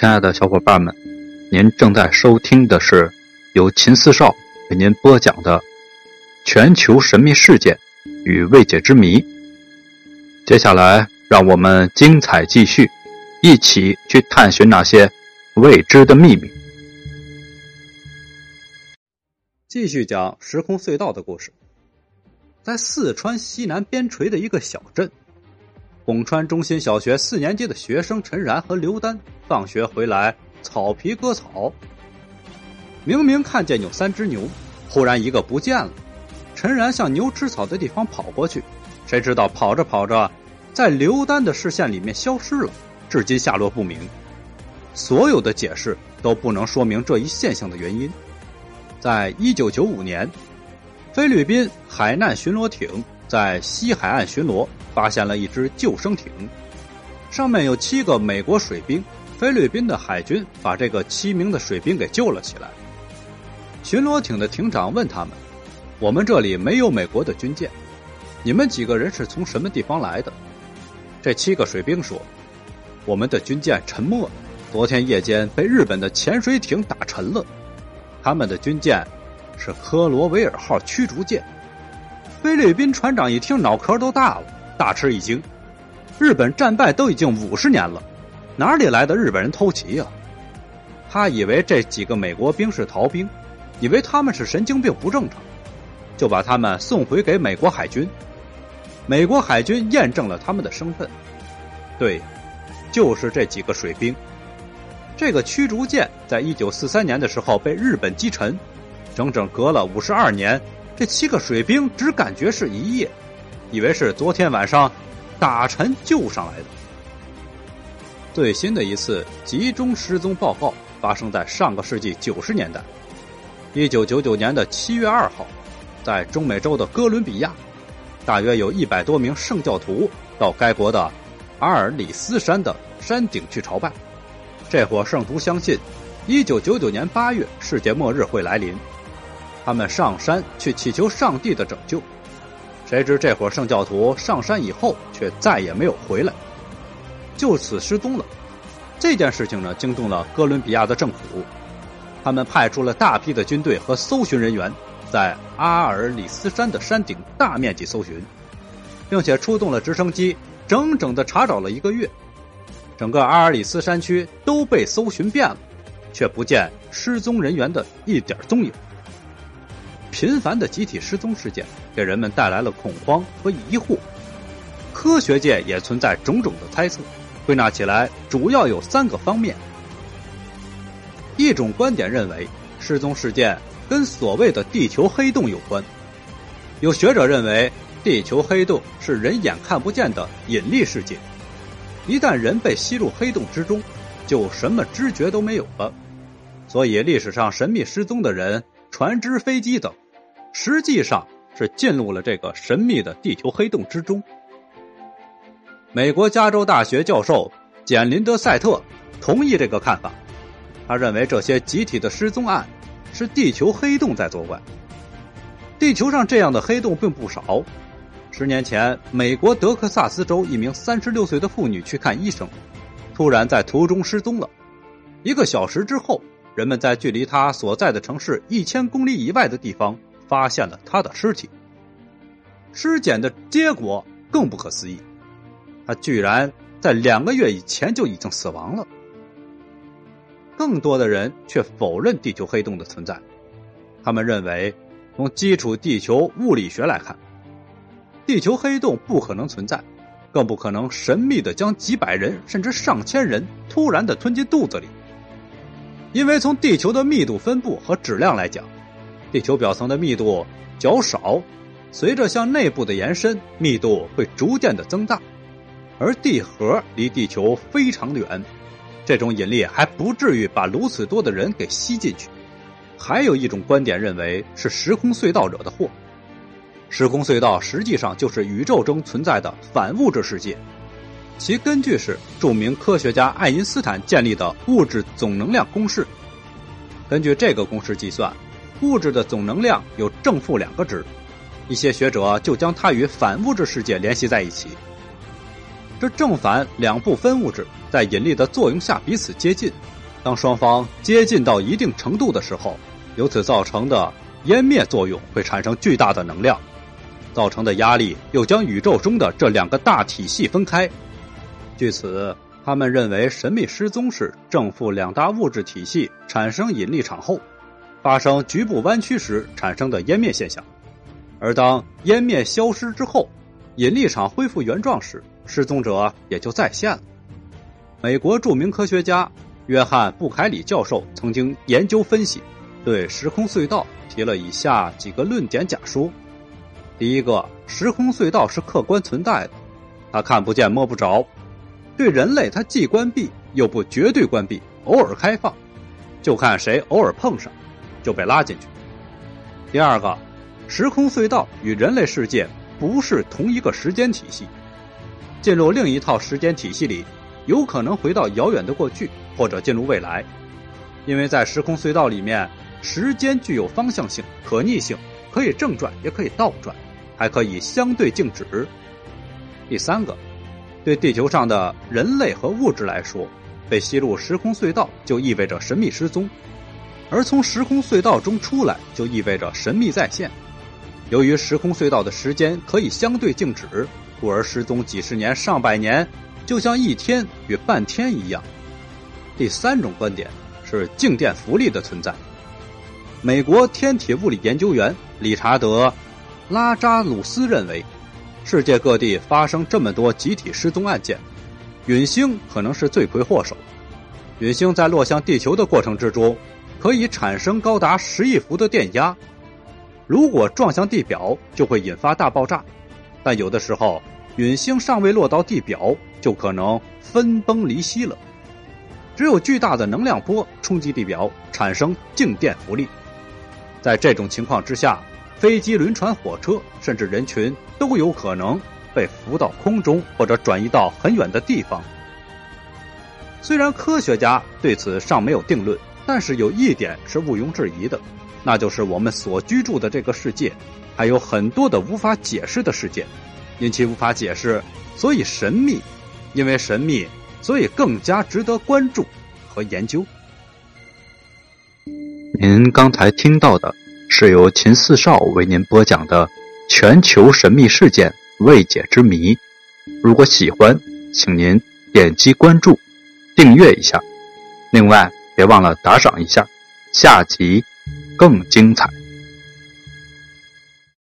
亲爱的小伙伴们，您正在收听的是由秦四少为您播讲的《全球神秘事件与未解之谜》。接下来，让我们精彩继续，一起去探寻那些未知的秘密。继续讲时空隧道的故事。在四川西南边陲的一个小镇，拱川中心小学四年级的学生陈然和刘丹放学回来，草皮割草。明明看见有三只牛，忽然一个不见了。陈然向牛吃草的地方跑过去，谁知道跑着跑着，在刘丹的视线里面消失了，至今下落不明。所有的解释都不能说明这一现象的原因。在一九九五年。菲律宾海难巡逻艇在西海岸巡逻，发现了一只救生艇，上面有七个美国水兵。菲律宾的海军把这个七名的水兵给救了起来。巡逻艇的艇长问他们：“我们这里没有美国的军舰，你们几个人是从什么地方来的？”这七个水兵说：“我们的军舰沉没了，昨天夜间被日本的潜水艇打沉了，他们的军舰。”是科罗维尔号驱逐舰。菲律宾船长一听，脑壳都大了，大吃一惊。日本战败都已经五十年了，哪里来的日本人偷袭呀？他以为这几个美国兵是逃兵，以为他们是神经病不正常，就把他们送回给美国海军。美国海军验证了他们的身份，对，就是这几个水兵。这个驱逐舰在一九四三年的时候被日本击沉。整整隔了五十二年，这七个水兵只感觉是一夜，以为是昨天晚上打沉救上来的。最新的一次集中失踪报告发生在上个世纪九十年代，一九九九年的七月二号，在中美洲的哥伦比亚，大约有一百多名圣教徒到该国的阿尔里斯山的山顶去朝拜。这伙圣徒相信，一九九九年八月世界末日会来临。他们上山去祈求上帝的拯救，谁知这伙圣教徒上山以后却再也没有回来，就此失踪了。这件事情呢，惊动了哥伦比亚的政府，他们派出了大批的军队和搜寻人员，在阿尔里斯山的山顶大面积搜寻，并且出动了直升机，整整的查找了一个月，整个阿尔里斯山区都被搜寻遍了，却不见失踪人员的一点踪影。频繁的集体失踪事件给人们带来了恐慌和疑惑，科学界也存在种种的猜测，归纳起来主要有三个方面。一种观点认为，失踪事件跟所谓的地球黑洞有关。有学者认为，地球黑洞是人眼看不见的引力世界，一旦人被吸入黑洞之中，就什么知觉都没有了。所以，历史上神秘失踪的人。船只、飞机等，实际上是进入了这个神秘的地球黑洞之中。美国加州大学教授简林德赛特同意这个看法，他认为这些集体的失踪案是地球黑洞在作怪。地球上这样的黑洞并不少。十年前，美国德克萨斯州一名三十六岁的妇女去看医生，突然在途中失踪了。一个小时之后。人们在距离他所在的城市一千公里以外的地方发现了他的尸体。尸检的结果更不可思议，他居然在两个月以前就已经死亡了。更多的人却否认地球黑洞的存在，他们认为，从基础地球物理学来看，地球黑洞不可能存在，更不可能神秘的将几百人甚至上千人突然的吞进肚子里。因为从地球的密度分布和质量来讲，地球表层的密度较少，随着向内部的延伸，密度会逐渐的增大，而地核离地球非常远，这种引力还不至于把如此多的人给吸进去。还有一种观点认为是时空隧道惹的祸，时空隧道实际上就是宇宙中存在的反物质世界。其根据是著名科学家爱因斯坦建立的物质总能量公式。根据这个公式计算，物质的总能量有正负两个值。一些学者就将它与反物质世界联系在一起。这正反两部分物质在引力的作用下彼此接近。当双方接近到一定程度的时候，由此造成的湮灭作用会产生巨大的能量，造成的压力又将宇宙中的这两个大体系分开。据此，他们认为神秘失踪是正负两大物质体系产生引力场后，发生局部弯曲时产生的湮灭现象。而当湮灭消失之后，引力场恢复原状时，失踪者也就再现了。美国著名科学家约翰·布凯里教授曾经研究分析，对时空隧道提了以下几个论点假说：第一个，时空隧道是客观存在的，它看不见摸不着；对人类，它既关闭又不绝对关闭，偶尔开放，就看谁偶尔碰上，就被拉进去。第二个。时空隧道与人类世界不是同一个时间体系，进入另一套时间体系里，有可能回到遥远的过去，或者进入未来，因为在时空隧道里面，时间具有方向性、可逆性，可以正转也可以倒转，还可以相对静止。第三个，对地球上的人类和物质来说，被吸入时空隧道就意味着神秘失踪，而从时空隧道中出来就意味着神秘再现。由于时空隧道的时间可以相对静止，故而失踪几十年、上百年，就像一天与半天一样。第三种观点是静电浮力的存在。美国天体物理研究员理查德·拉扎鲁斯认为，世界各地发生这么多集体失踪案件，陨星可能是罪魁祸首。陨星在落向地球的过程之中，可以产生高达十亿伏的电压。如果撞向地表，就会引发大爆炸，但有的时候，陨星尚未落到地表，就可能分崩离析了。只有巨大的能量波冲击地表，产生静电浮力。在这种情况之下，飞机、轮船、火车，甚至人群都有可能被浮到空中，或者转移到很远的地方。虽然科学家对此尚没有定论，但是有一点是毋庸置疑的。那就是我们所居住的这个世界，还有很多的无法解释的事件，因其无法解释，所以神秘；因为神秘，所以更加值得关注和研究。您刚才听到的是由秦四少为您播讲的全球神秘事件未解之谜。如果喜欢，请您点击关注、订阅一下，另外别忘了打赏一下。下集。更精彩。